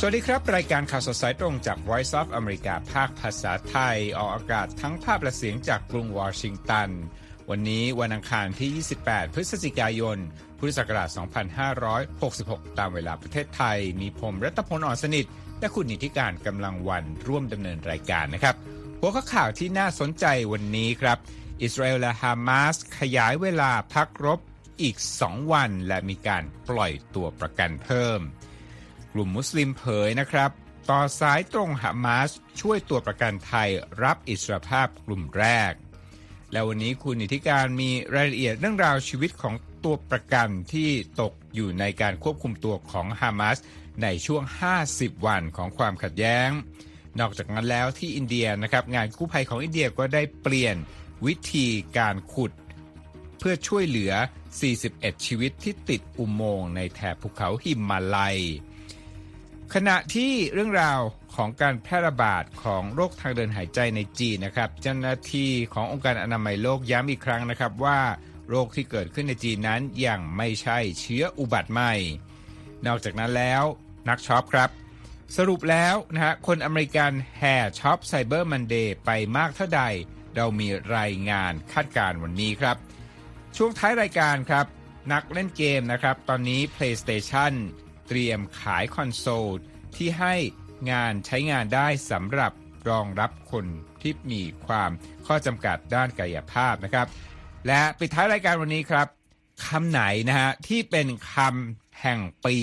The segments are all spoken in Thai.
สวัสดีครับ รายการข่าวสดสายตรงจาก Voice of America ภาคภาษาไทย ออกอากาศทั้งภาพและเสียงจากกรุงวอชิงตัน วันนี้วันอังคารที่ 28 พฤศจิกายน พุทธศักราช 2566 ตามเวลาประเทศไทย มีผมรัตพลอ่อนสนิท และคุณนิติการกำลังวันร่วมดำเนินรายการนะครับ หัวข้อข่าวที่น่าสนใจวันนี้ครับ อิสราเอลและฮามาสขยายเวลาพักรบอีก 2 วัน และมีการปล่อยตัวประกันเพิ่ม กลุ่มมุสลิมเผยนะครับ ต่อสายตรงฮามาสช่วยตัวประกันไทยรับอิสรภาพกลุ่มแรก และวันนี้คุณนิติการมีรายละเอียดเรื่องราวชีวิตของตัวประกันที่ตกอยู่ในการควบคุมตัวของฮามาสในช่วง 50 วันของความขัดแย้ง นอกจากนั้นแล้วที่อินเดียนะครับงานกู้ภัยของอินเดียก็ได้เปลี่ยนวิธีการขุด เพื่อช่วยเหลือ 41 ชีวิตที่ติดอุโมงค์ในแถบภูเขาหิมาลัย ขณะที่เรื่องราวของการแพร่ระบาดของโรคทางเดินหายใจในจีนนะครับเจ้าหน้าที่ขององค์การอนามัยโลกย้ำอีกครั้งนะครับว่าโรคที่เกิดขึ้นในจีนนั้นยังไม่ใช่เชื้ออุบัติใหม่ นอกจากนั้นแล้วนักช็อปครับ สรุปแล้วนะฮะคนอเมริกันแห่ช็อป Cyber Monday ไปมากเท่าใด เรามีรายงานคาดการณ์วันนี้ครับ ช่วงท้ายรายการครับ นักเล่นเกมนะครับ ตอนนี้ PlayStation เตรียมขายคอนโซลที่ให้งานใช้งานได้สำหรับรองรับคนที่มีความข้อจำกัดด้านกายภาพนะครับ และปิดท้ายรายการวันนี้ครับคำไหนนะฮะที่เป็นคำแห่งปี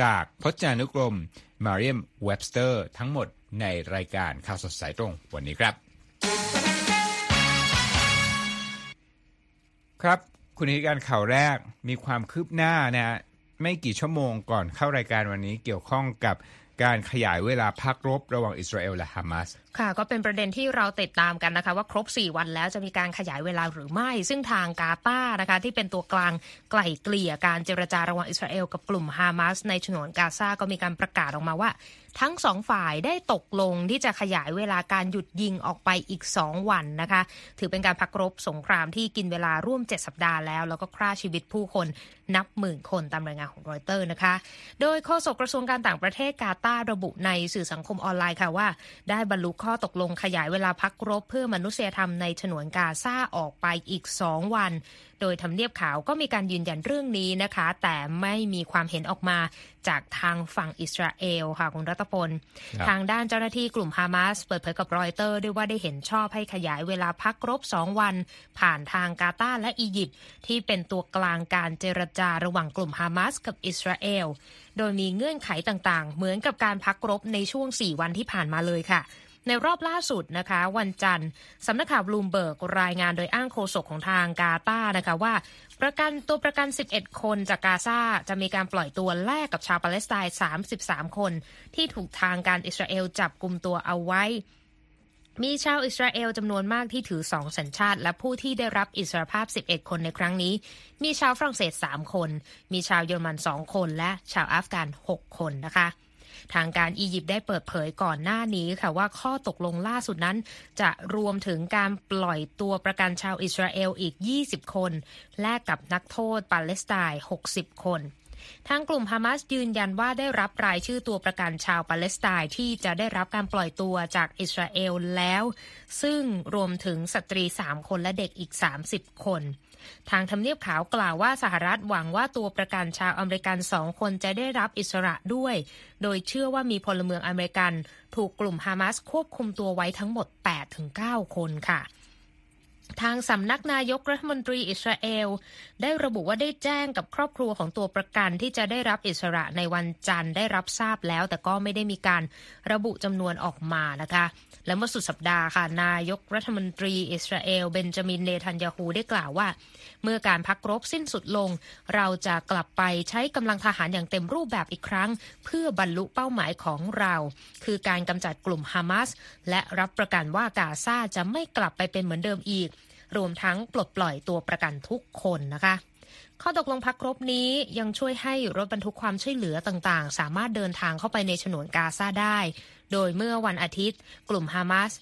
จากพจนานุกรม Merriam Webster ทั้งหมดในรายการข่าวสดสายตรงวันนี้ครับ ครับคุณนิการข่าวแรกมีความคืบหน้านะฮะ ไม่กี่ชั่วโมงก่อนเข้ารายการวันนี้เกี่ยวข้องกับการขยายเวลาพักรบระหว่างอิสราเอลและฮามาส ค่ะก็เป็นประเด็นที่เราติดตามกันนะคะ ว่าครบ 4 วันแล้วจะมีการขยายเวลาหรือไม่ ซึ่งทางกาตานะคะ ที่เป็นตัวกลางไกล่เกลี่ยการเจรจาระหว่างอิสราเอลกับกลุ่มฮามาสในฉนวนกาซาก็มีการประกาศออกมาว่า ทั้งสองฝ่ายได้ตกลงที่จะขยายเวลาการหยุดยิงออกไปอีก 2 วันนะคะ ถือเป็นการพักรบสงครามที่กินเวลาร่วม 7 สัปดาห์แล้ว แล้วก็ฆ่าชีวิตผู้คนนับหมื่นคนตามรายงานของรอยเตอร์นะคะ โดยโฆษกกระทรวงการต่างประเทศกาตาร์ระบุในสื่อสังคมออนไลน์ค่ะว่า ได้บรรลุข้อตกลงขยายเวลาพักรบเพื่อมนุษยธรรมในฉนวนกาซาออกไปอีก2วัน โดยทำเนียบขาวก็มีการยืนยันเรื่องนี้นะคะ แต่ไม่มีความเห็นออกมาจากทางฝั่งอิสราเอลค่ะคุณรัตพล ทางด้านเจ้าหน้าที่กลุ่มฮามาสเปิดเผยกับรอยเตอร์ด้วยว่าได้เห็นชอบให้ขยายเวลาพักรบสองวัน ผ่านทางกาตาร์และอียิปต์ที่เป็นตัวกลางการเจรจาระหว่างกลุ่มฮามาสกับอิสราเอลโดยมีเงื่อนไขต่างๆ เหมือนกับการพักรบในช่วง 4 วันที่ผ่านมาเลยค่ะ ในรอบล่าสุดนะคะ วันจันทร์สำนักข่าวบลูมเบิร์กรายงานโดยอ้างโฆษกของทางกาตาร์นะคะว่า ประกันตัวประกัน 11 คนจากกาซาจะมีการปล่อยตัวแลกกับชาวปาเลสไตน์ 33 คน ที่ถูกทางการอิสราเอลจับกลุ่มตัวเอาไว้มีชาวอิสราเอลจำนวนมากที่ถือสองสัญชาติ และผู้ที่ได้รับอิสรภาพ 11 คนในครั้งนี้ มีชาวฝรั่งเศส 3 คน มีชาวเยอรมัน 2 คน และชาวอัฟกาน6 คนนะคะ ทางการอียิปต์ได้เปิดเผยก่อนหน้านี้ค่ะว่าข้อตกลงล่าสุดนั้น จะรวมถึงการปล่อยตัวประกันชาวอิสราเอลอีก 20 คน แลกกับนักโทษปาเลสไตน์60 คนทางกลุ่มฮามาสยืนยันว่าได้รับรายชื่อตัวประกันชาวปาเลสไตน์ที่จะได้รับการปล่อยตัวจากอิสราเอลแล้ว ซึ่งรวมถึงสตรี 3 คนและเด็กอีก 30 คน ทางทำเนียบขาวกล่าวว่าสหรัฐหวังว่าตัวประกันชาวอเมริกันสองคนจะได้รับอิสระด้วย โดยเชื่อว่ามีพลเมืองอเมริกัน ถูกกลุ่มฮามาสควบคุมตัวไว้ทั้งหมด 8-9 คนค่ะ ทางสำนักนายกรัฐมนตรีอิสราเอล ได้ระบุว่าได้แจ้งกับครอบครัวของตัวประกันที่จะได้รับอิสระในวันจันทร์ได้รับทราบแล้ว แต่ก็ไม่ได้มีการระบุจำนวนออกมานะคะ และเมื่อสุดสัปดาห์ค่ะนายกรัฐมนตรีอิสราเอล เบนจามินเนทันยาฮูได้กล่าวว่า เมื่อการพักรบสิ้นสุดลง เราจะกลับไปใช้กำลังทหารอย่างเต็มรูปแบบอีกครั้ง เพื่อบรรลุเป้าหมายของเรา คือการกำจัดกลุ่มฮามาสและรับประกันว่ากาซาจะไม่กลับไปเป็นเหมือนเดิมอีก รวมทั้งปลดปล่อยตัวประกันทุกคนนะคะ ข้อตกลงพักรบนี้ยังช่วยให้รถบรรทุกความช่วยเหลือต่างๆ สามารถเดินทางเข้าไปในฉนวนกาซาได้ โดยเมื่อวันอาทิตย์ กลุ่มฮามาส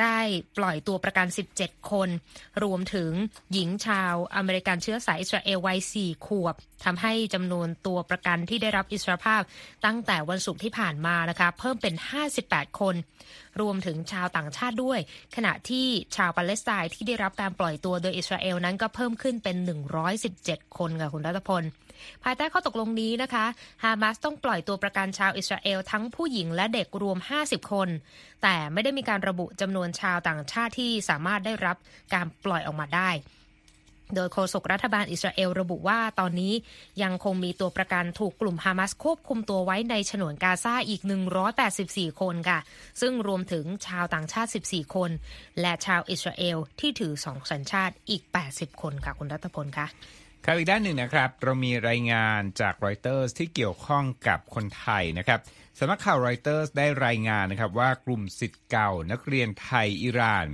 ได้ปล่อยตัวประกัน 17 คน รวมถึงหญิงชาวอเมริกันเชื้อสายอิสราเอลวัย 4 ขวบทำให้จำนวนตัวประกันที่ได้รับอิสรภาพตั้งแต่วันศุกร์ที่ผ่านมานะคะเพิ่มเป็น 58 คน รวมถึงชาวต่างชาติด้วย ขณะที่ชาวปาเลสไตน์ที่ได้รับการปล่อยตัวโดยอิสราเอลนั้นก็เพิ่มขึ้นเป็น 117 คนค่ะคุณรัตพล ภายใต้ข้อตกลงนี้นะคะฮามาสต้องปล่อยตัวประกันชาวอิสราเอลทั้งผู้หญิงและเด็กรวม 50 คน แต่ไม่ได้มีการระบุจำนวนชาวต่างชาติที่สามารถได้รับการปล่อยออกมาได้โดยโฆษกรัฐบาลอิสราเอลระบุว่าตอนนี้ยังคงมีตัวประกันถูกกลุ่มฮามาสควบคุมตัวไว้ในฉนวนกาซาอีก 184 คนค่ะ ซึ่งรวมถึงชาวต่างชาติ 14 คน และชาวอิสราเอลที่ถือสองสัญชาติอีก 80 คนค่ะ คุณรัตพลคะ ครับอีกด้านหนึ่งนะครับ เรามีรายงานจากรอยเตอร์สที่เกี่ยวข้องกับคนไทยนะครับสำนักข่าวรอยเตอร์สได้รายงานนะครับว่ากลุ่มสิทธิ์เก่านักเรียนไทยอิหร่าน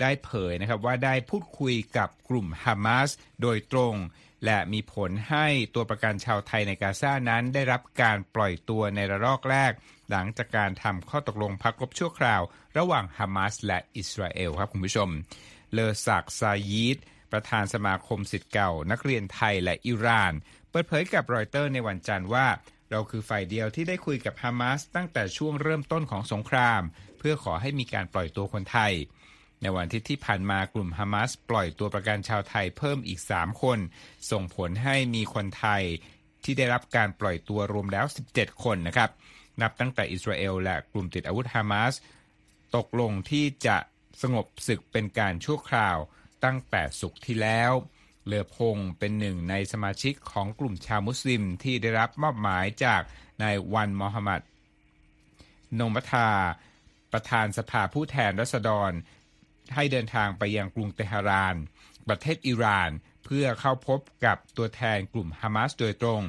ได้เผยนะครับว่าได้พูดคุยกับกลุ่มฮามาสโดยตรง และมีผลให้ตัวประกันชาวไทยในกาซานั้น ได้รับการปล่อยตัวในระลอกแรก หลังจากการทำข้อตกลงพักรบชั่วคราว ระหว่างฮามาสและอิสราเอลครับคุณผู้ชม เลอสักซายีด ประธานสมาคมสิทธิ์เก่า นักเรียนไทยและอิหร่าน เปิดเผยกับรอยเตอร์ในวันจันทร์ว่า เราคือฝ่ายเดียวที่ได้คุยกับฮามาสตั้งแต่ช่วงเริ่มต้นของสงคราม เพื่อขอให้มีการปล่อยตัวคนไทย ในวันที่ที่ผ่านมากลุ่มฮามาสปล่อยตัวประกันชาวไทยเพิ่มอีก 3 คน ส่งผลให้มีคนไทยที่ได้รับการปล่อยตัวรวมแล้ว 17 คนนะครับ นับตั้งแต่อิสราเอลและกลุ่มติดอาวุธฮามาสตกลงที่จะสงบศึกเป็นการชั่วคราว ตั้งแต่สุขที่แล้ว เลอพงเป็นหนึ่งในสมาชิกของกลุ่มชาวมุสลิมที่ได้รับมอบหมายจากนายวันมอฮัมหมัดนมัทา ประธานสภาผู้แทนรัษฎร ให้เดินทางไปยังกรุงเตหะราน ประเทศอิหร่าน เพื่อเข้าพบกับตัวแทนกลุ่มฮามาสโดยตรง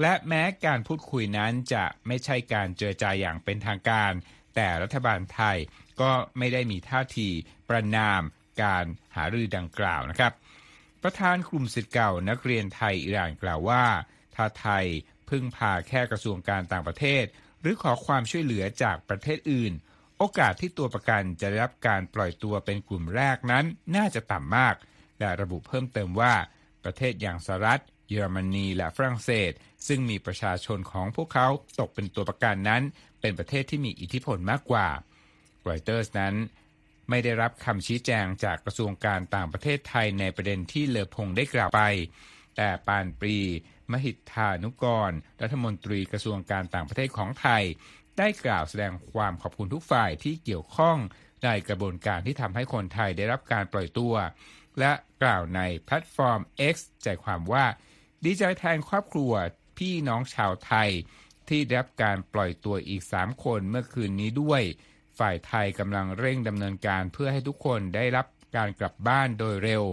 และแม้การพูดคุยนั้นจะไม่ใช่การเจรจาอย่างเป็นทางการ แต่รัฐบาลไทยก็ไม่ได้มีท่าที ประนาม การหารือดังกล่าวนะครับ ประธานกลุ่มสิทธิ์เก่านักเรียนไทยอิหร่านกล่าวว่า ถ้าไทยพึ่งพาแค่กระทรวงการต่างประเทศ หรือขอความช่วยเหลือจากประเทศอื่น โอกาสที่ตัวประกันจะได้รับการปล่อยตัวเป็นกลุ่มแรกนั้นน่าจะต่ำมาก และระบุเพิ่มเติมว่าประเทศอย่างสหรัฐเยอรมนีและฝรั่งเศส ซึ่งมีประชาชนของพวกเขาตกเป็นตัวประกันนั้น เป็นประเทศที่มีอิทธิพลมากกว่ารอยเตอร์สนั้น ไม่ได้รับคำชี้แจงจากกระทรวงการต่างประเทศไทยในประเด็นที่เลอพงได้กล่าวไป แต่ปานปรี มหิทธานุกร รัฐมนตรีกระทรวงการต่างประเทศของไทย ได้กล่าวแสดงความขอบคุณทุกฝ่ายที่เกี่ยวข้องในกระบวนการที่ทำให้คนไทยได้รับการปล่อยตัว และกล่าวในแพลตฟอร์ม X ใจความว่า ดีใจแทนครอบครัวพี่น้องชาวไทย ที่ได้รับการปล่อยตัวอีก 3 คนเมื่อคืนนี้ด้วย ฝ่ายไทยกำลังเร่งดำเนินการเพื่อให้ทุกคนได้รับการกลับบ้านโดยเร็ว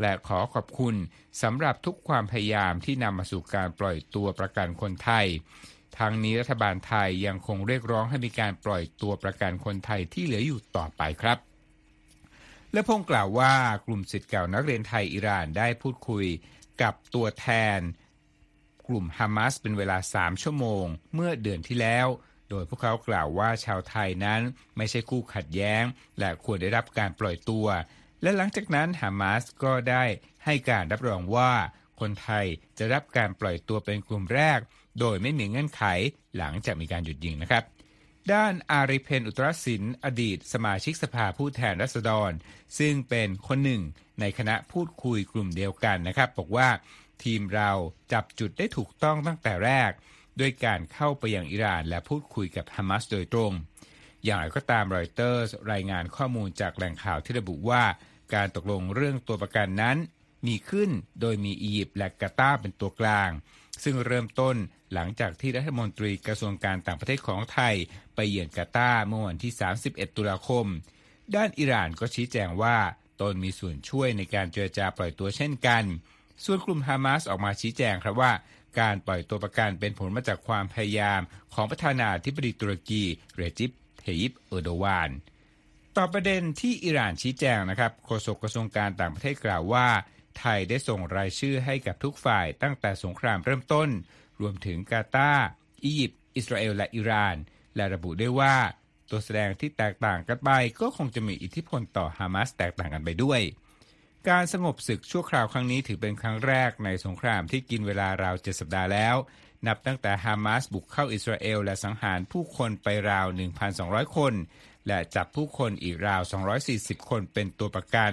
และขอขอบคุณสำหรับทุกความพยายามที่นำมาสู่การปล่อยตัวประกันคนไทยทางนี้รัฐบาลไทยยังคงเรียกร้องให้มีการปล่อยตัวประกันคนไทยที่เหลืออยู่ต่อไปครับ และพงกล่าวว่ากลุ่มสิทธิ์เก่านักเรียนไทยอิหร่านได้พูดคุยกับตัวแทน กลุ่มฮามาสเป็นเวลา 3 ชั่วโมง เมื่อเดือนที่แล้ว โดยพวกเขากล่าวว่าชาวไทยนั้นไม่ใช่คู่ขัดแย้ง และควรได้รับการปล่อยตัว และหลังจากนั้นฮามาสก็ได้ให้การรับรองว่าคนไทยจะรับการปล่อยตัวเป็นกลุ่มแรก โดยไม่มีเงื่อนไขหลังจากมีการหยุดยิงนะครับ ด้านอาริเพนอุตรศิลป์อดีต สมาชิกสภาผู้แทนรัษฎร ซึ่งเป็นคนหนึ่งในคณะพูดคุยกลุ่มเดียวกันนะครับ บอกว่าทีมเราจับจุดได้ถูกต้องตั้งแต่แรก ด้วยการเข้าไปยังอิหร่าน และพูดคุยกับฮามาสโดยตรง อย่างไรก็ตามรอยเตอร์รายงานข้อมูลจากแหล่งข่าวที่ระบุว่าการตกลงเรื่องตัวประกันนั้น มีขึ้นโดยมีอียิปต์และกาตาร์เป็นตัวกลาง ซึ่งเริ่มต้นหลังจากที่รัฐมนตรีกระทรวงการต่างประเทศของไทย ไปเยือนกาตาร์เมื่อวันที่ 31 ตุลาคม ด้านอิหร่านก็ชี้แจงว่าตนมีส่วนช่วยในการเจรจาปล่อยตัวเช่นกัน ส่วนกลุ่มฮามาสออกมาชี้แจงครับว่า การปล่อยตัวประกันเป็นผลมาจากความพยายามของประธานาธิบดีตุรกีเรจิปเทยิปเออโดวาน ต่อประเด็นที่อิหร่านชี้แจงนะครับโฆษกกระทรวงการต่างประเทศกล่าวว่า ไทยได้ส่งรายชื่อให้กับทุกฝ่ายตั้งแต่สงครามเริ่มต้น รวมถึงกาตาร์อียิปต์อิสราเอลและอิหร่าน และระบุได้ว่าตัวแสดงที่แตกต่างกันไปก็คงจะมีอิทธิพลต่อฮามาสแตกต่างกันไปด้วย การสงบศึกชั่วคราวครั้งนี้ถือเป็นครั้งแรกในสงครามที่กินเวลาราวเจ็ดสัปดาห์แล้ว นับตั้งแต่ฮามาสบุกเข้าอิสราเอล และสังหารผู้คนไปราว 1,200 คน และจับผู้คนอีกราว 240 คนเป็นตัวประกัน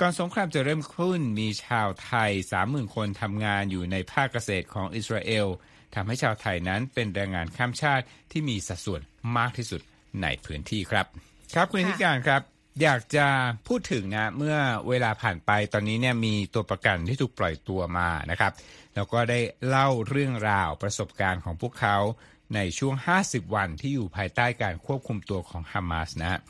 ก่อนสงครามจะเริ่มขึ้นมีชาวไทย 30,000 คนทำงานอยู่ในภาคเกษตรของอิสราเอลทำให้ชาวไทยนั้นเป็นแรงงานข้ามชาติที่มีสัดส่วนมากที่สุดในพื้นที่ครับ ครับคุณธิการครับ อยากจะพูดถึงนะเมื่อเวลาผ่านไปตอนนี้เนี่ยมีตัวประกันที่ถูกปล่อยตัวมานะครับ แล้วก็ได้เล่าเรื่องราวประสบการณ์ของพวกเขาในช่วง 50 วันที่อยู่ภายใต้การควบคุมตัวของฮามาสนะ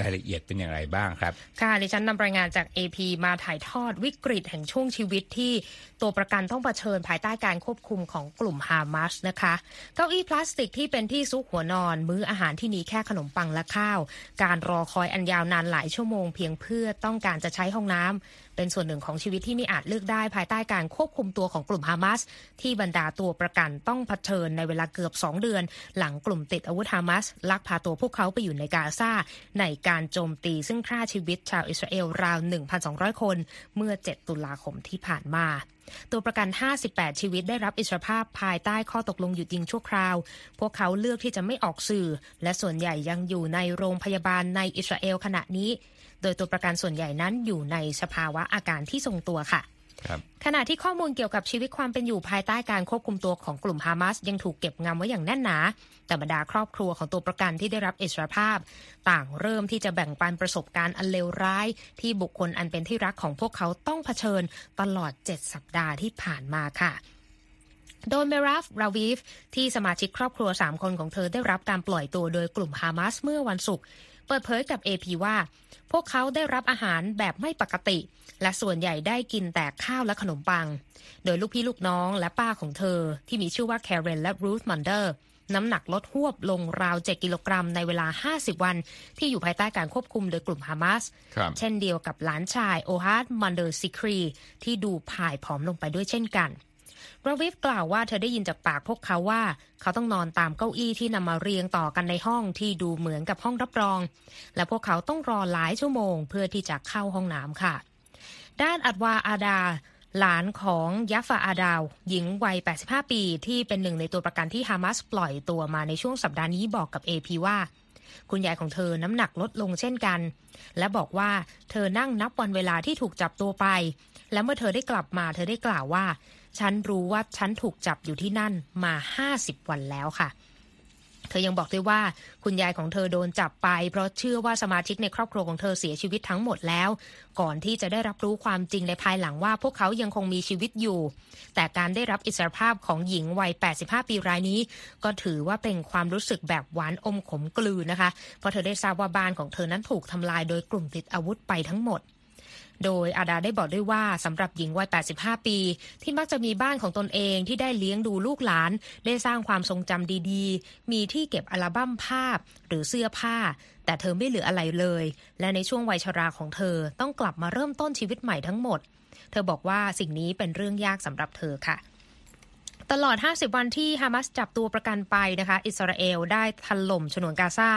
รายละเอียดเป็นอย่างไรบ้างครับ ค่ะดิฉันนำรายงานจาก AP มาถ่ายทอดวิกฤตแห่งช่วงชีวิตที่ตัวประกันต้องเผชิญภายใต้การควบคุมของกลุ่มฮามาสนะคะ เก้าอี้พลาสติกที่เป็นที่ซุกหัวนอน มื้ออาหารที่มีแค่ขนมปังและข้าว การรอคอยอันยาวนานหลายชั่วโมงเพียงเพื่อต้องการจะใช้ห้องน้ำ เป็นส่วนหนึ่งของชีวิตที่ไม่อาจเลือกได้ภายใต้การควบคุมตัวของกลุ่มฮามาสที่บรรดาตัวประกันต้องเผชิญในเวลาเกือบ 2 เดือน หลังกลุ่มติดอาวุธฮามาสลักพาตัวพวกเขาไปอยู่ในกาซาในการโจมตีซึ่งฆ่าชีวิตชาวอิสราเอลราว 1,200 คน เมื่อ 7 ตุลาคมที่ผ่านมาตัวประกัน 58 ชีวิตได้รับอิสรภาพภายใต้ข้อตกลงหยุดยิงชั่วคราว พวกเขาเลือกที่จะไม่ออกสื่อ และส่วนใหญ่ยังอยู่ในโรงพยาบาลในอิสราเอลขณะนี้ โดยตัวประกันส่วนใหญ่นั้นอยู่ในสภาวะอาการที่ทรงตัวค่ะขณะที่ข้อมูลเกี่ยวกับชีวิตความเป็นอยู่ภายใต้การควบคุมตัวของกลุ่มฮามาสยังถูกเก็บงำไว้อย่างแน่นหนา แต่บรรดาครอบครัวของตัวประกันที่ได้รับอิสรภาพ ต่างเริ่มที่จะแบ่งปันประสบการณ์อันเลวร้าย ที่บุคคลอันเป็นที่รักของพวกเขาต้องเผชิญตลอด 7 สัปดาห์ที่ผ่านมาค่ะโดยเมราฟ ราวีฟ ที่สมาชิกครอบครัว 3 คนของเธอได้รับการปล่อยตัวโดยกลุ่มฮามาสเมื่อวันศุกร์ เปิดเผยกับ AP ว่า พวกเขาได้รับอาหารแบบไม่ปกติ และส่วนใหญ่ได้กินแต่ข้าวและขนมปัง โดยลูกพี่ลูกน้องและป้าของเธอ ที่มีชื่อว่าแคเรนและรูธมันเดอร์น้ำหนักลดฮวบลงราว 7 กิโลกรัมในเวลา 50 วัน ที่อยู่ภายใต้การควบคุมโดยกลุ่มฮามาส เช่นเดียวกับหลานชายโอฮาร์ดมันเดอร์ซิครี ที่ดูผ่ายผอมลงไปด้วยเช่นกัน ราวิฟกล่าวว่าเธอได้ยินจากปากพวกเขาว่า เขาต้องนอนตามเก้าอี้ที่นำมาเรียงต่อกันในห้องที่ดูเหมือนกับห้องรับรอง และพวกเขาต้องรอหลายชั่วโมง เพื่อที่จะเข้าห้องน้ำค่ะ ด้านอัดวาอาดาหลานของยัฟฟาอาดาว หญิงวัย 85 ปี ที่เป็นหนึ่งในตัวประกันที่ฮามาสปล่อยตัวมาในช่วงสัปดาห์นี้บอกกับ AP ว่า คุณยายของเธอน้ำหนักลดลงเช่นกัน และบอกว่าเธอนั่งนับวันเวลาที่ถูกจับตัวไป และเมื่อเธอได้กลับมาเธอได้กล่าวว่า ฉันรู้ว่าฉันถูกจับอยู่ที่นั่นมาห้าสิบวันแล้วค่ะ เธอยังบอกด้วยว่าคุณยายของเธอโดนจับไป เพราะเชื่อว่าสมาชิกในครอบครัวของเธอเสียชีวิตทั้งหมดแล้ว ก่อนที่จะได้รับรู้ความจริงในภายหลังว่าพวกเขายังคงมีชีวิตอยู่ แต่การได้รับอิสรภาพของหญิงวัย 85 ปีรายนี้ ก็ถือว่าเป็นความรู้สึกแบบหวานอมขมกลืนนะคะ เพราะเธอได้ทราบว่าบ้านของเธอนั้นถูกทำลายโดยกลุ่มติดอาวุธไปทั้งหมด โดยอาดาได้บอกด้วยว่าสำหรับหญิงวัย 85 ปี ที่มักจะมีบ้านของตนเองที่ได้เลี้ยงดูลูกหลาน ได้สร้างความทรงจำดีๆ มีที่เก็บอัลบั้มภาพหรือเสื้อผ้า แต่เธอไม่เหลืออะไรเลย และในช่วงวัยชราของเธอต้องกลับมาเริ่มต้นชีวิตใหม่ทั้งหมด เธอบอกว่าสิ่งนี้เป็นเรื่องยากสำหรับเธอค่ะ ตลอด 50 วันที่ฮามาสจับตัวประกันไปนะคะ อิสราเอลได้ถล่มฉนวนกาซา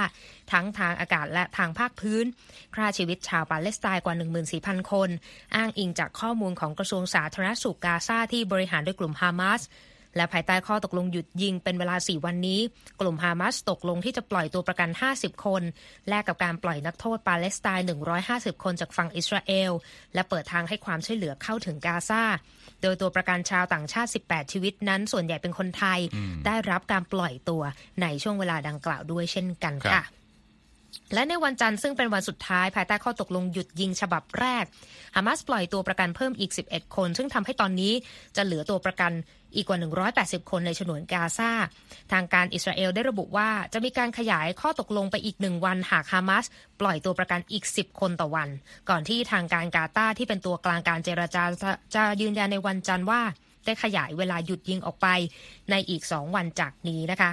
ทั้งทางอากาศและทางภาคพื้นฆ่าชีวิตชาวปาเลสไตน์กว่า 14,000 คน อ้างอิงจากข้อมูลของกระทรวงสาธารณสุขกาซาที่บริหารโดยกลุ่มฮามาส และภายใต้ข้อตกลงหยุดยิงเป็นเวลา 4 วันนี้ กลุ่มฮามาสตกลงที่จะปล่อยตัวประกัน 50 คน แลกกับการปล่อยนักโทษปาเลสไตน์ 150 คนจากฝั่งอิสราเอล และเปิดทางให้ความช่วยเหลือเข้าถึงกาซา โดยตัวประกันชาวต่างชาติ 18 ชีวิตนั้น ส่วนใหญ่เป็นคนไทย ได้รับการปล่อยตัวในช่วงเวลาดังกล่าวด้วยเช่นกันค่ะ และในวันจันทร์ซึ่งเป็นวันสุดท้ายภายใต้ข้อตกลงหยุดยิงฉบับแรก ฮามาสปล่อยตัวประกันเพิ่มอีก 11 คน ซึ่งทำให้ตอนนี้จะเหลือตัวประกันอีกกว่า 180 คนในฉนวนกาซา ทางการอิสราเอลได้ระบุว่าจะมีการขยายข้อตกลงไปอีกหนึ่งวันหากฮามาสปล่อยตัวประกันอีก 10 คนต่อวัน ก่อนที่ทางการกาตาที่เป็นตัวกลางการเจรจาจะยืนยันในวันจันทร์ว่าได้ขยายเวลาหยุดยิงออกไปในอีก 2 วันจากนี้นะคะ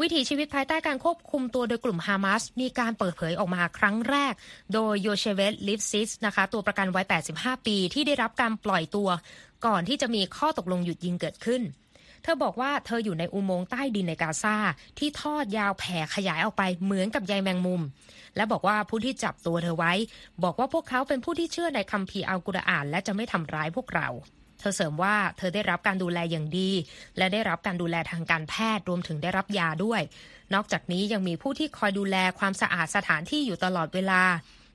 วิถีชีวิตภายใต้การควบคุมตัวโดยกลุ่มฮามาสมีการเปิดเผยออกมาครั้งแรก โดยโยเชเวตลิฟซิสนะคะตัวประกันวัย 85 ปีที่ได้รับการปล่อยตัว ก่อนที่จะมีข้อตกลงหยุดยิงเกิดขึ้นเธอบอกว่าเธออยู่ในอุโมงค์ใต้ดินในกาซาที่ทอดยาวแผ่ขยายออกไปเหมือนกับใยแมงมุม และบอกว่าผู้ที่จับตัวเธอไว้ บอกว่าพวกเขาเป็นผู้ที่เชื่อในคัมภีร์อัลกุรอาน และจะไม่ทำร้ายพวกเรา เธอเสริมว่าเธอได้รับการดูแลอย่างดี และได้รับการดูแลทางการแพทย์รวมถึงได้รับยาด้วย นอกจากนี้ยังมีผู้ที่คอยดูแลความสะอาดสถานที่อยู่ตลอดเวลา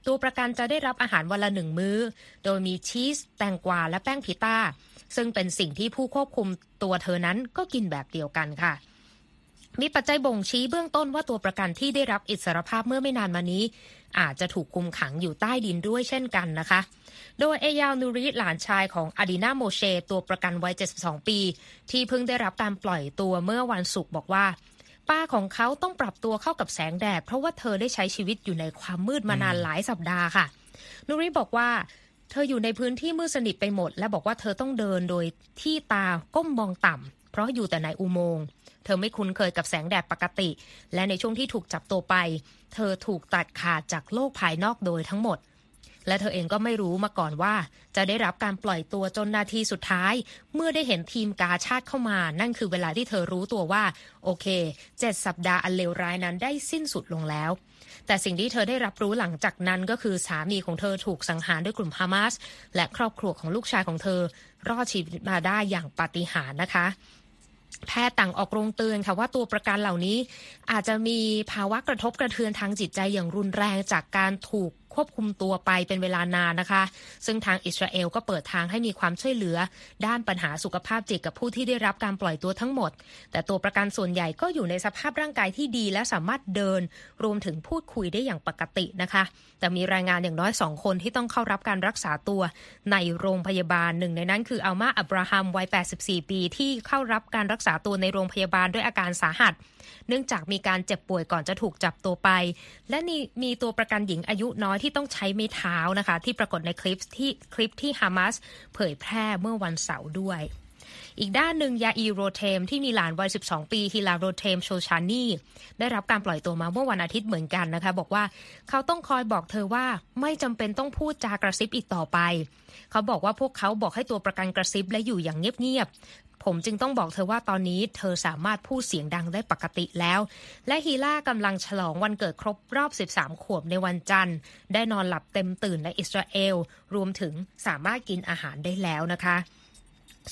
ตัวประกันจะได้รับอาหารวันละหนึ่งมื้อ โดยมีชีส แตงกวาและแป้งพิต้า ซึ่งเป็นสิ่งที่ผู้ควบคุมตัวเธอนั้นก็กินแบบเดียวกันค่ะ มีปัจจัยบ่งชี้เบื้องต้นว่าตัวประกันที่ได้รับอิสรภาพเมื่อไม่นานมานี้ อาจจะถูกคุมขังอยู่ใต้ดินด้วยเช่นกันนะคะ โดยเอยาวนูริหลานชายของอดินาโมเช ตัวประกันวัย 72 ปี ที่เพิ่งได้รับการปล่อยตัวเมื่อวันศุกร์บอกว่า ป้าของเขาต้องปรับตัวเข้ากับแสงแดด เพราะว่าเธอได้ใช้ชีวิตอยู่ในความมืดมานานหลายสัปดาห์ค่ะนูริบอกว่า เธออยู่ในพื้นที่มืดสนิทไปหมด และบอกว่าเธอต้องเดินโดยที่ตาก้มมองต่ำเพราะอยู่แต่ในอุโมงค์เธอไม่คุ้นเคยกับแสงแดดปกติ และในช่วงที่ถูกจับตัวไป เธอถูกตัดขาดจากโลกภายนอกโดยทั้งหมด และเธอเองก็ไม่รู้มาก่อนว่า จะได้รับการปล่อยตัวจนนาทีสุดท้าย เมื่อได้เห็นทีมกาชาติเข้ามา นั่นคือเวลาที่เธอรู้ตัวว่า โอเคเจ็ดสัปดาห์อันเลวร้ายนั้นได้สิ้นสุดลงแล้ว แต่สิ่งที่เธอได้รับรู้หลังจากนั้นก็คือสามีของเธอถูกสังหารด้วยกลุ่มฮามาสและครอบครัวของลูกชายของเธอ รอดชีวิตมาได้อย่างปาฏิหาริย์นะคะแพทย์ต่างออกโรงเตือนค่ะว่าตัวประกันเหล่านี้ อาจจะมีภาวะกระทบกระเทือนทางจิตใจอย่างรุนแรงจากการถูก ควบคุมตัวไปเป็นเวลานานนะคะ ซึ่งทางอิสราเอลก็เปิดทางให้มีความช่วยเหลือ ด้านปัญหาสุขภาพจิตกับผู้ที่ได้รับการปล่อยตัวทั้งหมด แต่ตัวประกันส่วนใหญ่ก็อยู่ในสภาพร่างกายที่ดีและสามารถเดิน รวมถึงพูดคุยได้อย่างปกตินะคะ แต่มีรายงานอย่างน้อยสองคนที่ต้องเข้ารับการรักษาตัวในโรงพยาบาลหนึ่งในนั้นคืออัลมาอับราฮัมวัย 84 ปี ที่เข้ารับการรักษาตัวในโรงพยาบาลด้วยอาการสาหัส เนื่องจากมีการเจ็บป่วยก่อนจะถูกจับตัวไป และนี่มีตัวประกันหญิงอายุน้อยที่ต้องใช้ไม้เท้านะคะ ที่ปรากฏในคลิปที่คลิปที่ฮามาสเผยแพร่เมื่อวันเสาร์ด้วย อีกด้านหนึ่งยาอีโรเทมที่มีหลานวัย 12 ปีฮิลาโรเทมโชชานีได้รับการปล่อยตัวมาเมื่อวันอาทิตย์เหมือนกันนะคะ บอกว่าเขาต้องคอยบอกเธอว่าไม่จำเป็นต้องพูดจากระซิบอีกต่อไป เขาบอกว่าพวกเขาบอกให้ตัวประกันกระซิบและอยู่อย่างเงียบๆผมจึงต้องบอกเธอว่าตอนนี้เธอสามารถพูดเสียงดังได้ปกติแล้ว และฮีล่ากำลังฉลองวันเกิดครบรอบ 13 ขวบในวันจันทร์ ได้นอนหลับเต็มตื่นในอิสราเอล รวมถึงสามารถกินอาหารได้แล้วนะคะ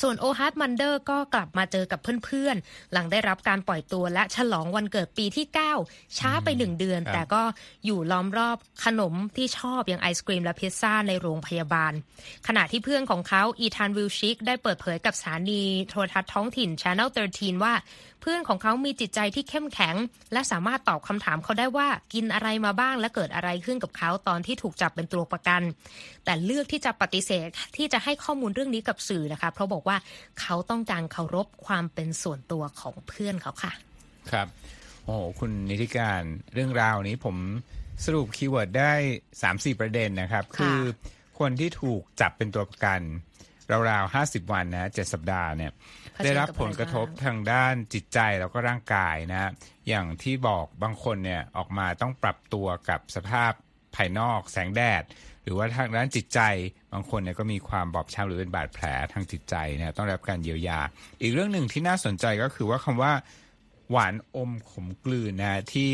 ส่วนโอฮาร์ดมันเดอร์ก็กลับมาเจอกับเพื่อนๆ หลังได้รับการปล่อยตัวและฉลองวันเกิดปีที่ 9 ช้าไปหนึ่งเดือน แต่ก็อยู่ล้อมรอบขนมที่ชอบอย่างไอศกรีมและพิซซ่าในโรงพยาบาล ขณะที่เพื่อนของเขาอีธานวิลชิกได้เปิดเผยกับสถานีโทรทัศน์ท้องถิ่น Channel 13 ว่าเพื่อนของเขามีจิตใจที่เข้มแข็ง และสามารถตอบคำถามเขาได้ว่ากินอะไรมาบ้างและเกิดอะไรขึ้นกับเขาตอนที่ถูกจับเป็นตัวประกัน แต่เลือกที่จะปฏิเสธที่จะให้ข้อมูลเรื่องนี้กับสื่อนะคะ เพราะบอกว่าเขาต้องการเคารพความเป็นส่วนตัวของเพื่อนเขาค่ะ ครับโอ้โหคุณนิติการเรื่องราวนี้ผมสรุป keyword ได้ 3-4 ประเด็นนะครับ คือคนที่ถูกจับเป็นตัวประกันราวๆ50วันนะ7สัปดาห์เนี่ย ได้รับผลกระทบทางด้านจิตใจแล้วก็ร่างกายนะอย่างที่บอกบางคนเนี่ยออกมาต้องปรับตัวกับสภาพภายนอกแสงแดด หรือว่าทางด้านจิตใจ บางคนเนี่ยก็มีความบอบช้ำหรือเป็นบาดแผลทางจิตใจเนี่ยต้องรับการเยียวยา อีกเรื่องหนึ่งที่น่าสนใจก็คือว่าคำว่าหวานอมขมกลืนนะที่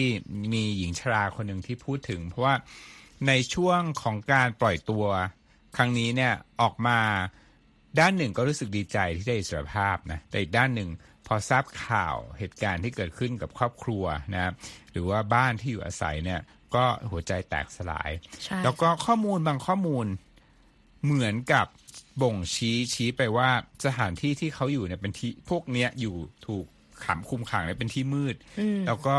มีหญิงชราคนหนึ่งที่พูดถึง เพราะว่าในช่วงของการปล่อยตัว ครั้งนี้เนี่ยออกมา ด้านหนึ่งก็รู้สึกดีใจที่ได้อิสรภาพนะแต่อีกด้านหนึ่งพอทราบข่าวเหตุการณ์ที่เกิดขึ้นกับครอบครัวนะหรือว่าบ้านที่อยู่อาศัยเนี่ย ก็หัวใจแตกสลาย แล้วก็ข้อมูลบางข้อมูลเหมือนกับบ่งชี้ชี้ไปว่าสถานที่ที่เขาอยู่เนี่ยเป็นที่พวกเนี้ยอยู่ถูกขังคุมขังเนี่ยเป็นที่มืด แล้วก็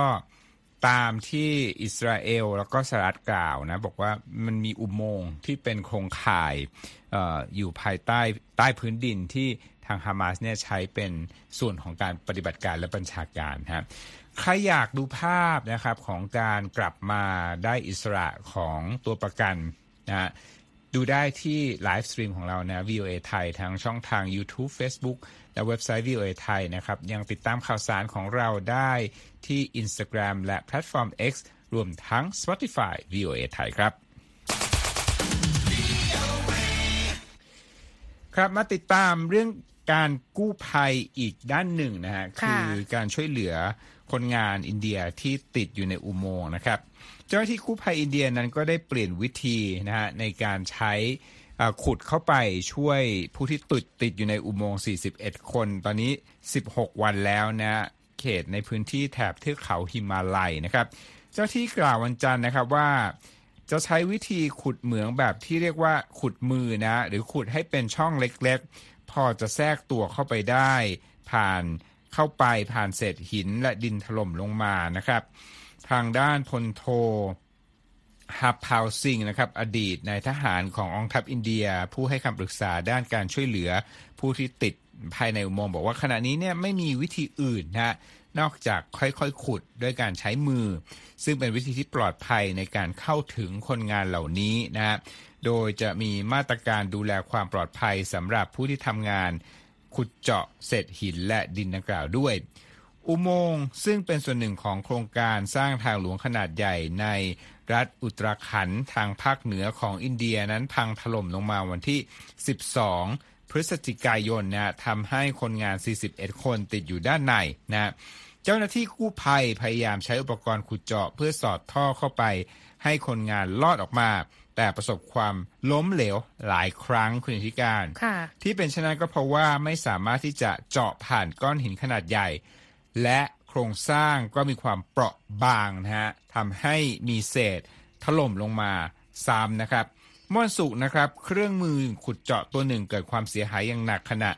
ตามที่อิสราเอลแล้วก็สหรัฐกล่าวนะบอกว่ามันมีอุโมงค์ที่เป็นโครงข่ายออยู่ภายใต้ใต้พื้นดินที่ทางฮามาสเนี่ยใช้เป็นส่วนของการปฏิบัติการและบัญชาการฮะใครอยากดูภาพนะครับของการกลับมาได้อิสระของตัวประกันนะดูได้ที่ livestream ของเรานะ VOA ไทยทางช่องทาง YouTube Facebook และเว็บไซต์ VOA ไทยนะครับ ยังติดตามข่าวสารของเราได้ที่ Instagram และแพลตฟอร์ม X รวมทั้ง Spotify VOA ไทยครับ ครับมาติดตามเรื่องการกู้ภัยอีกด้านหนึ่งนะฮะคือการช่วยเหลือคนงานอินเดียที่ติดอยู่ในอุโมงค์นะครับ เจ้าหน้าที่กู้ภัยอินเดียนั้นก็ได้เปลี่ยนวิธีนะฮะในการใช้ ขุดเข้าไปช่วยผู้ที่ติดติดอยู่ในอุโมงค์ 41 คน ตอนนี้ 16 วันแล้วนะ เขตในพื้นที่แถบเทือกเขาหิมาลัยนะครับ เจ้าที่กล่าววันจันทร์นะครับว่าจะใช้วิธีขุดเหมืองแบบที่เรียกว่าขุดมือนะ หรือขุดให้เป็นช่องเล็กๆ พอจะแทรกตัวเข้าไปได้ ผ่านเข้าไปผ่านเศษหินและดินถล่มลงมานะครับ ทางด้านพลโท ฮับพาวซิงนะครับอดีตนายทหารขององทัพอินเดีย ผู้ให้คำปรึกษาด้านการช่วยเหลือผู้ที่ติดภายในอุโมงค์บอกว่าขณะนี้เนี่ยไม่มีวิธีอื่นนะนอกจากค่อยๆ ขุดด้วยการใช้มือ ซึ่งเป็นวิธีที่ปลอดภัยในการเข้าถึงคนงานเหล่านี้นะฮะโดยจะมีมาตรการดูแลความปลอดภัยสำหรับผู้ที่ทำงานขุดเจาะเศษหินและดินดังกล่าวด้วย อุโมงค์ซึ่งเป็นส่วนหนึ่งของโครงการสร้างทางหลวงขนาดใหญ่ในรัฐอุตราขันทางภาคเหนือของอินเดียนั้นพังถล่มลงมาวันที่ 12 พฤศจิกายนนะทำให้คนงาน 41 คนติดอยู่ด้านในนะเจ้าหน้าที่กู้ภัยพยายามใช้อุปกรณ์ขุดเจาะเพื่อสอดท่อเข้าไป ให้คนงานลอดออกมา แต่ประสบความล้มเหลวหลายครั้งคุณธิการ ที่เป็นเช่นนั้นก็เพราะว่าไม่สามารถที่จะเจาะผ่านก้อนหินขนาดใหญ่ และโครงสร้างก็มีความเปราะบางนะฮะทำให้มีเศษถล่มลงมาซ้ำนะครับม่อนสุกนะครับเครื่องมือขุดเจาะตัวหนึ่งเกิดความเสียหายอย่างหนักขณะ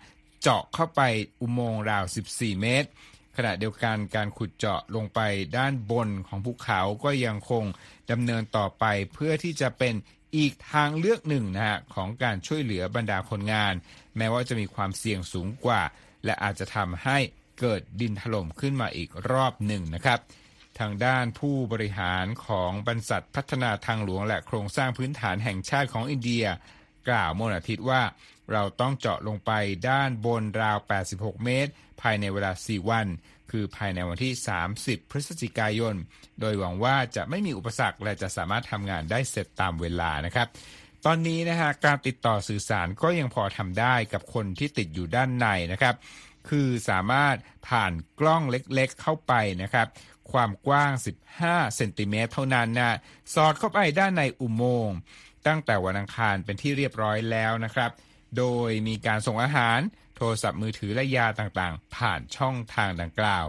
เจาะเข้าไปอุโมงค์ราว 14 เมตร ขณะเดียวกันการขุดเจาะลงไปด้านบนของภูเขาก็ยังคงดำเนินต่อไปเพื่อที่จะเป็นอีกทางเลือกหนึ่งนะฮะของการช่วยเหลือบรรดาคนงาน แม้ว่าจะมีความเสี่ยงสูงกว่า และอาจจะทำให้ เกิดดินถล่มขึ้นมาอีกรอบหนึ่งนะครับ ทางด้านผู้บริหารของบรรษัทพัฒนาทางหลวงและโครงสร้างพื้นฐานแห่งชาติของอินเดีย กล่าวเมื่ออาทิตย์ว่าเราต้องเจาะลงไปด้านบนราว 86 เมตร ภายในเวลา 4 วัน คือภายในวันที่ 30 พฤศจิกายน โดยหวังว่าจะไม่มีอุปสรรคและจะสามารถทำงานได้เสร็จตามเวลานะครับ ตอนนี้นะฮะการติดต่อสื่อสารก็ยังพอทำได้กับคนที่ติดอยู่ด้านในนะครับ คือสามารถผ่านกล้องเล็กๆเข้าไปนะครับ ความกว้าง 15 เซนติเมตรเท่านั้นนะสอดเข้าไปด้านในอุโมงค์ตั้งแต่วันอังคารเป็นที่เรียบร้อยแล้วนะครับ โดยมีการส่งอาหาร โทรศัพท์มือถือและยาต่างๆ ผ่านช่องทางดังกล่าว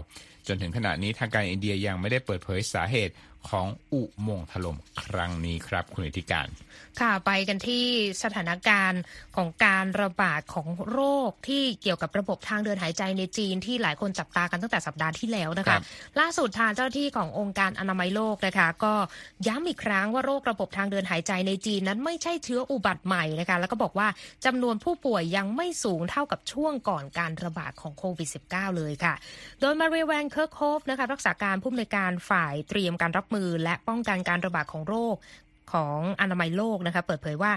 จนถึงขณะนี้ทางการอินเดียยังไม่ได้เปิดเผยสาเหตุ ของอุโมงค์ถล่มครั้งนี้ครับคุณอิทธิการ ค่ะไปกันที่สถานการณ์ของการระบาดของโรคที่เกี่ยวกับระบบทางเดินหายใจในจีนที่หลายคนจับตากันตั้งแต่สัปดาห์ที่แล้วนะคะ ล่าสุดทางเจ้าหน้าที่ขององค์การอนามัยโลกนะคะ ก็ย้ำอีกครั้งว่าโรคระบบทางเดินหายใจในจีนนั้นไม่ใช่เชื้ออุบัติใหม่นะคะแล้วก็บอกว่าจำนวนผู้ป่วยยังไม่สูงเท่ากับช่วงก่อนการระบาดของโควิด -19 เลยค่ะ โดยมารีแวนเคิร์คโฮฟนะคะรักษาการผู้อำนวยการฝ่ายเตรียมการรับมือและป้องกันการระบาดของโรคของอนามัยโลกนะคะเปิดเผยว่า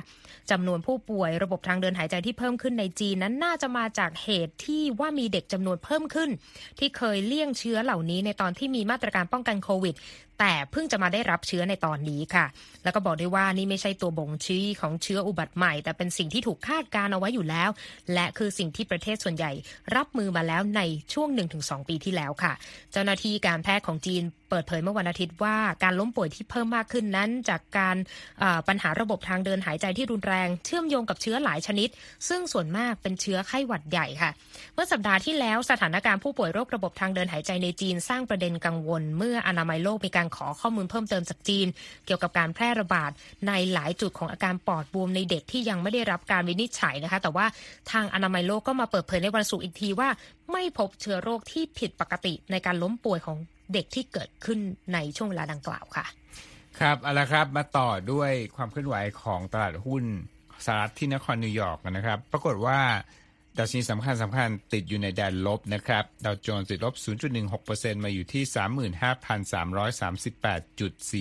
จำนวนผู้ป่วยระบบทางเดินหายใจที่เพิ่มขึ้นในจีนนั้นน่าจะมาจากเหตุที่ว่ามีเด็กจำนวนเพิ่มขึ้น ที่เคยเลี่ยงเชื้อเหล่านี้ในตอนที่มีมาตรการป้องกันโควิด แต่เพิ่งจะมาได้รับเชื้อในตอนนี้ค่ะ แล้วก็บอกได้ว่านี่ไม่ใช่ตัวบ่งชี้ของเชื้ออุบัติใหม่ แต่เป็นสิ่งที่ถูกคาดการเอาไว้อยู่แล้ว และคือสิ่งที่ประเทศส่วนใหญ่ รับมือมาแล้วในช่วง 1-2 ปีที่แล้วค่ะ เจ้าหน้าที่การแพทย์ของจีนเปิดเผยเมื่อวันอาทิตย์ว่าการล้มป่วยที่เพิ่มมากขึ้นนั้น จากการปัญหาระบบทางเดินหายใจที่รุนแรง เชื่อมโยงกับเชื้อหลายชนิด ซึ่งส่วนมากเป็นเชื้อไข้หวัดใหญ่ค่ะ เมื่อสัปดาห์ที่แล้วสถานการณ์ผู้ป่วยโรคระบบทางเดินหายใจในจีนสร้างประเด็นกังวล เมื่ออนามัยโลกมีการขอข้อมูลเพิ่มเติมจากจีน เกี่ยวกับการแพร่ระบาดในหลายจุดของอาการปอดบวมในเด็กที่ยังไม่ได้รับการวินิจฉัยนะคะ แต่ว่าทางอนามัยโลกก็มาเปิดเผยในวันศุกร์อีกทีว่า ไม่พบเชื้อโรคที่ผิดปกติในการล้มป่วยของเด็กที่เกิดขึ้นในช่วงเวลาดังกล่าวค่ะ ครับเอาละครับมาต่อด้วยความเคลื่อนไหวของตลาดหุ้นสหรัฐที่นครนิวยอร์กนะครับ ปรากฏว่า ดัชนีสำคัญสำคัญติดอยู่ในแดนลบนะครับดาวโจนส์ติดลบ 0.16%มาอยู่ที่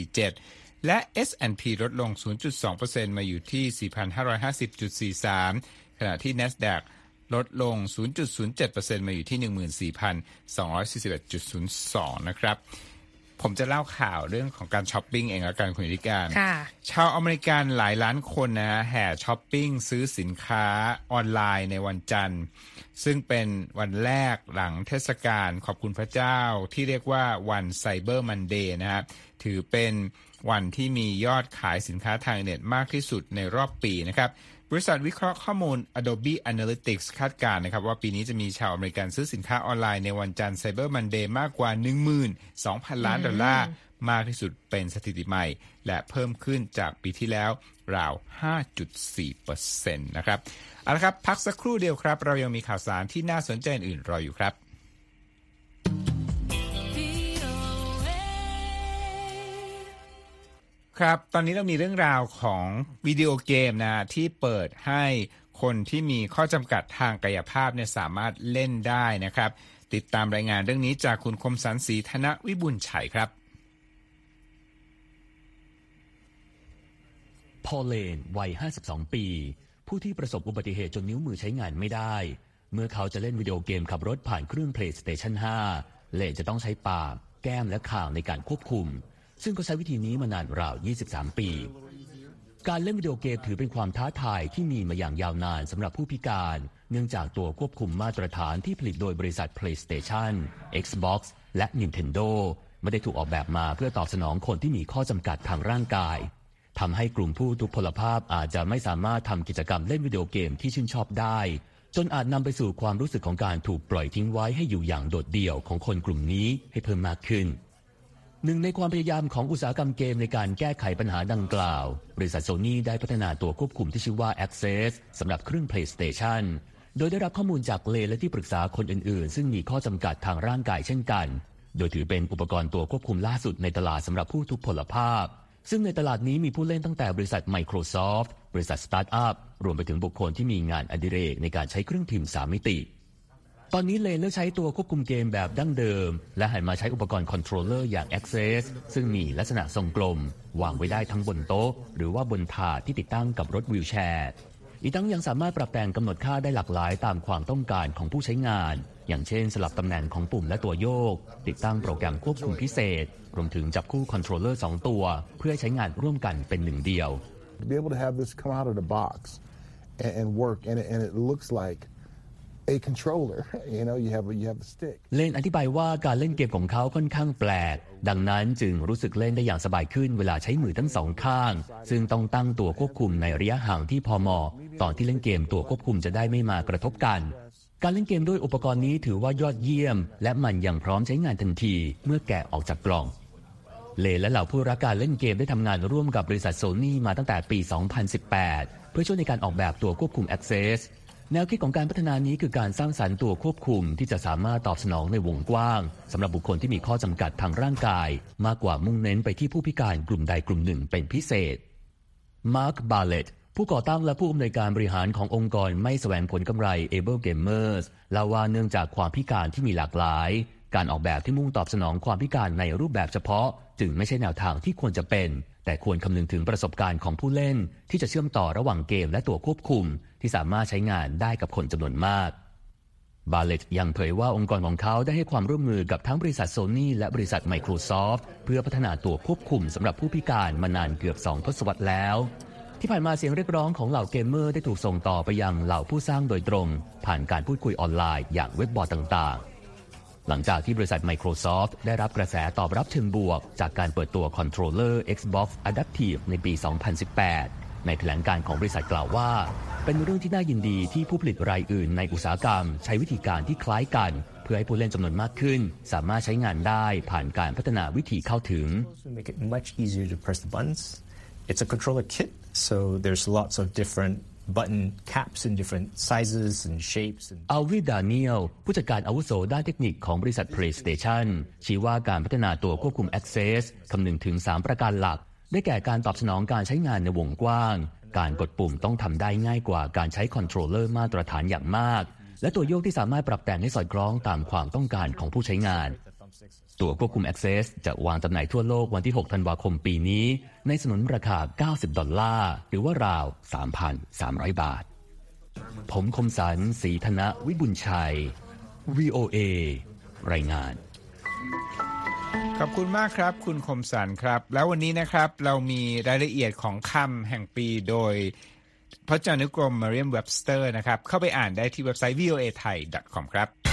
35,338.47 และ S&P ลดลง 0.2%มาอยู่ที่ 4,550.43 ขณะที่ NASDAQ ลดลง 0.07%มาอยู่ที่ 14,241.02 นะครับ ผผมจะเล่าข่าวเรื่องของการช้อปปิ้งเองแล้วกันคุณธิการค่ะชาวอเมริกันหลายล้านคนนะฮะแห่ช้อปปิ้งซื้อสินค้าออนไลน์ในวันจันทร์ ซึ่งเป็นวันแรกหลังเทศกาลขอบคุณพระเจ้าที่เรียกว่าวัน Cyber Monday นะครับถือเป็นวันที่มียอดขายสินค้าทางเน็ตมากที่สุดในรอบปีนะครับ บริษัทวิเคราะห์ข้อมูล Adobe Analytics คาดการณ์นะครับว่าปีนี้จะมีชาวอเมริกันซื้อสินค้าออนไลน์ในวันจันทร์ Cyber Monday มากกว่า 12,000 ล้านดอลลาร์ มากที่สุดเป็นสถิติใหม่ และเพิ่มขึ้นจากปีที่แล้วราว 5.4%นะครับเอาละครับ พักสักครู่เดียวครับ เรายังมีข่าวสารที่น่าสนใจอื่นรออยู่ครับ ครับ ตอนนี้เรามีเรื่องราวของวิดีโอเกมนะ ที่เปิดให้คนที่มีข้อจำกัดทางกายภาพเนี่ยสามารถเล่นได้นะครับ ติดตามรายงานเรื่องนี้จากคุณคมสันสีธนวิบุญชัยครับ พอลเลนวัย 52 ปี ผู้ที่ประสบอุบัติเหตุจนนิ้วมือใช้งานไม่ได้ เมื่อเขาจะเล่นวิดีโอเกมขับรถผ่านเครื่อง PlayStation 5 เลนจะต้องใช้ปาก แก้มและข่าวในการควบคุม ซึ่งก็ใช้วิธีนี้มานานราว 23 ปี การเล่นวิดีโอเกมถือเป็นความท้าทายที่มีมาอย่างยาวนานสำหรับผู้พิการ เนื่องจากตัวควบคุมมาตรฐานที่ผลิตโดยบริษัท PlayStation Xbox และ Nintendo ไม่ได้ถูกออกแบบมาเพื่อตอบสนองคนที่มีข้อจำกัดทางร่างกายทำให้กลุ่มผู้ทุพพลภาพอาจจะไม่สามารถทำกิจกรรมเล่นวิดีโอเกมที่ชื่นชอบได้ จนอาจนำไปสู่ความรู้สึกของการถูกปล่อยทิ้งไว้ให้อยู่อย่างโดดเดี่ยวของคนกลุ่มนี้ให้เพิ่มมากขึ้น หนึ่งในความพยายามของอุตสาหกรรมเกมในการแก้ไขปัญหาดังกล่าว บริษัทโซนี่ได้พัฒนาตัวควบคุมที่ชื่อว่า Access สำหรับเครื่อง PlayStation โดยได้รับข้อมูลจากเลและที่ปรึกษาคนอื่นๆ ซึ่งมีข้อจำกัดทางร่างกายเช่นกัน โดยถือเป็นอุปกรณ์ตัวควบคุมล่าสุดในตลาดสำหรับผู้ทุพพลภาพ ซึ่งในตลาดนี้มีผู้เล่นตั้งแต่บริษัท Microsoft บริษัทสตาร์ทอัพรวมไปถึงบุคคลที่มีงานอดิเรกในการใช้เครื่องพิมพ์สามมิติ ตอนนี้เลนเลิกใช้ตัวควบคุมเกมแบบดั้งเดิม และหันมาใช้อุปกรณ์ controller อย่าง Access ซึ่งมีลักษณะทรงกลม วางไว้ได้ทั้งบนโต๊ะ หรือว่าบนถาดที่ติดตั้งกับรถวีลแชร์อีกทั้งยังสามารถปรับแต่งกำหนดค่าได้หลากหลายตามความต้องการของผู้ใช้งาน อย่างเช่นสลับตำแหน่งของปุ่มและตัวโยก ติดตั้งโปรแกรมควบคุมพิเศษ รวมถึงจับคู่ controller สองตัว เพื่อใช้งานร่วมกันเป็นหนึ่งเดียว be able to have this come out of the box and work, and it, and it looks like a controller. You know, you have you have a stick. เลนอธิบายว่าการเล่นเกมของเขาค่อนข้างแปลก ดังนั้นจึงรู้สึกเล่นได้อย่างสบายขึ้นเวลาใช้มือทั้งสองข้าง ซึ่งต้องตั้งตัวควบคุมในระยะห่างที่พอเหมาะตอนที่เล่นเกมตัวควบคุมจะได้ไม่มากระทบกัน การเล่นเกมด้วยอุปกรณ์นี้ถือว่ายอดเยี่ยม และมันยังพร้อมใช้งานทันทีเมื่อแกะออกจากกล่องเลและเหล่าผู้รักการเล่นเกมได้ทำงานร่วมกับบริษัทโซนี่มาตั้งแต่ปี 2018 เพื่อช่วยในการออกแบบตัวควบคุม Access แนวคิดของการพัฒนานี้คือการสร้างสรรค์ตัวควบคุมที่จะสามารถตอบสนองในวงกว้างสำหรับบุคคลที่มีข้อจำกัดทางร่างกาย มากกว่ามุ่งเน้นไปที่ผู้พิการกลุ่มใดกลุ่มหนึ่งเป็นพิเศษ มาร์ค บาเลตผู้ก่อตั้งและผู้อำนวยการบริหารขององค์กรไม่แสวงผลกำไร Able Gamers เล่าว่าเนื่องจากความพิการที่มีหลากหลาย การออกแบบที่มุ่งตอบสนองความพิการในรูปแบบเฉพาะ จึงไม่ใช่แนวทางที่ควรจะเป็น แต่ควรคำนึงถึงประสบการณ์ของผู้เล่น ที่จะเชื่อมต่อระหว่างเกมและตัวควบคุม ที่สามารถใช้งานได้กับคนจำนวนมาก บาเลตยังเผยว่าองค์กรของเขาได้ให้ความร่วมมือกับทั้งบริษัทโซนี่และบริษัท Microsoft เพื่อพัฒนาตัวควบคุมสำหรับผู้พิการมานานเกือบ 2 ทศวรรษแล้ว ที่ผ่านมาเสียงเรียกร้องของเหล่าเกมเมอร์ได้ถูกส่งต่อไปยังเหล่าผู้สร้างโดยตรง ผ่านการพูดคุยออนไลน์อย่างเว็บบอร์ดต่างๆ หลังจากที่บริษัท Microsoft ได้รับกระแสตอบรับเชิงบวก จากการเปิดตัว controller Xbox Adaptive ในปี 2018 ในแถลงการณ์ของบริษัทกล่าวว่า เป็นเรื่องที่น่ายินดีที่ผู้ผลิตรายอื่นในอุตสาหกรรม ใช้วิธีการที่คล้ายกัน เพื่อให้ผู้เล่นจำนวนมากขึ้น สามารถใช้งานได้ผ่านการพัฒนาวิธีเข้าถึง It's a controller kit, so there's lots of different button caps in different sizes and shapes. อัลวิดาเนียลผู้จัดการอาวุโสด้านเทคนิคของบริษัท PlayStation ชี้ว่าการพัฒนาตัวควบคุม Access คำนึงถึง 3 ประการหลัก ได้แก่การตอบสนองการใช้งานในวงกว้าง การกดปุ่มต้องทำได้ง่ายกว่าการใช้ controller มาตรฐานอย่างมาก และตัวโยกที่สามารถปรับแต่งให้สอดคล้องตามความต้องการของผู้ใช้งาน ตัวควบคุม Access จะวางจำหน่ายทั่วโลกวันที่ 6 ธันวาคมปีนี้ ในสนนราคา 90 ดอลลาร์ หรือว่าราว 3,300 บาท ผมคมสันสีธนะวิบุญชัย VOA รายงาน ขอบคุณมากครับ คุณคมสันครับ แล้ววันนี้นะครับเรามีรายละเอียดของคำแห่งปีโดยพระจานุกรม Merriam-Webster นะครับ เข้าไปอ่านได้ที่เว็บไซต์ voa thai com ครับ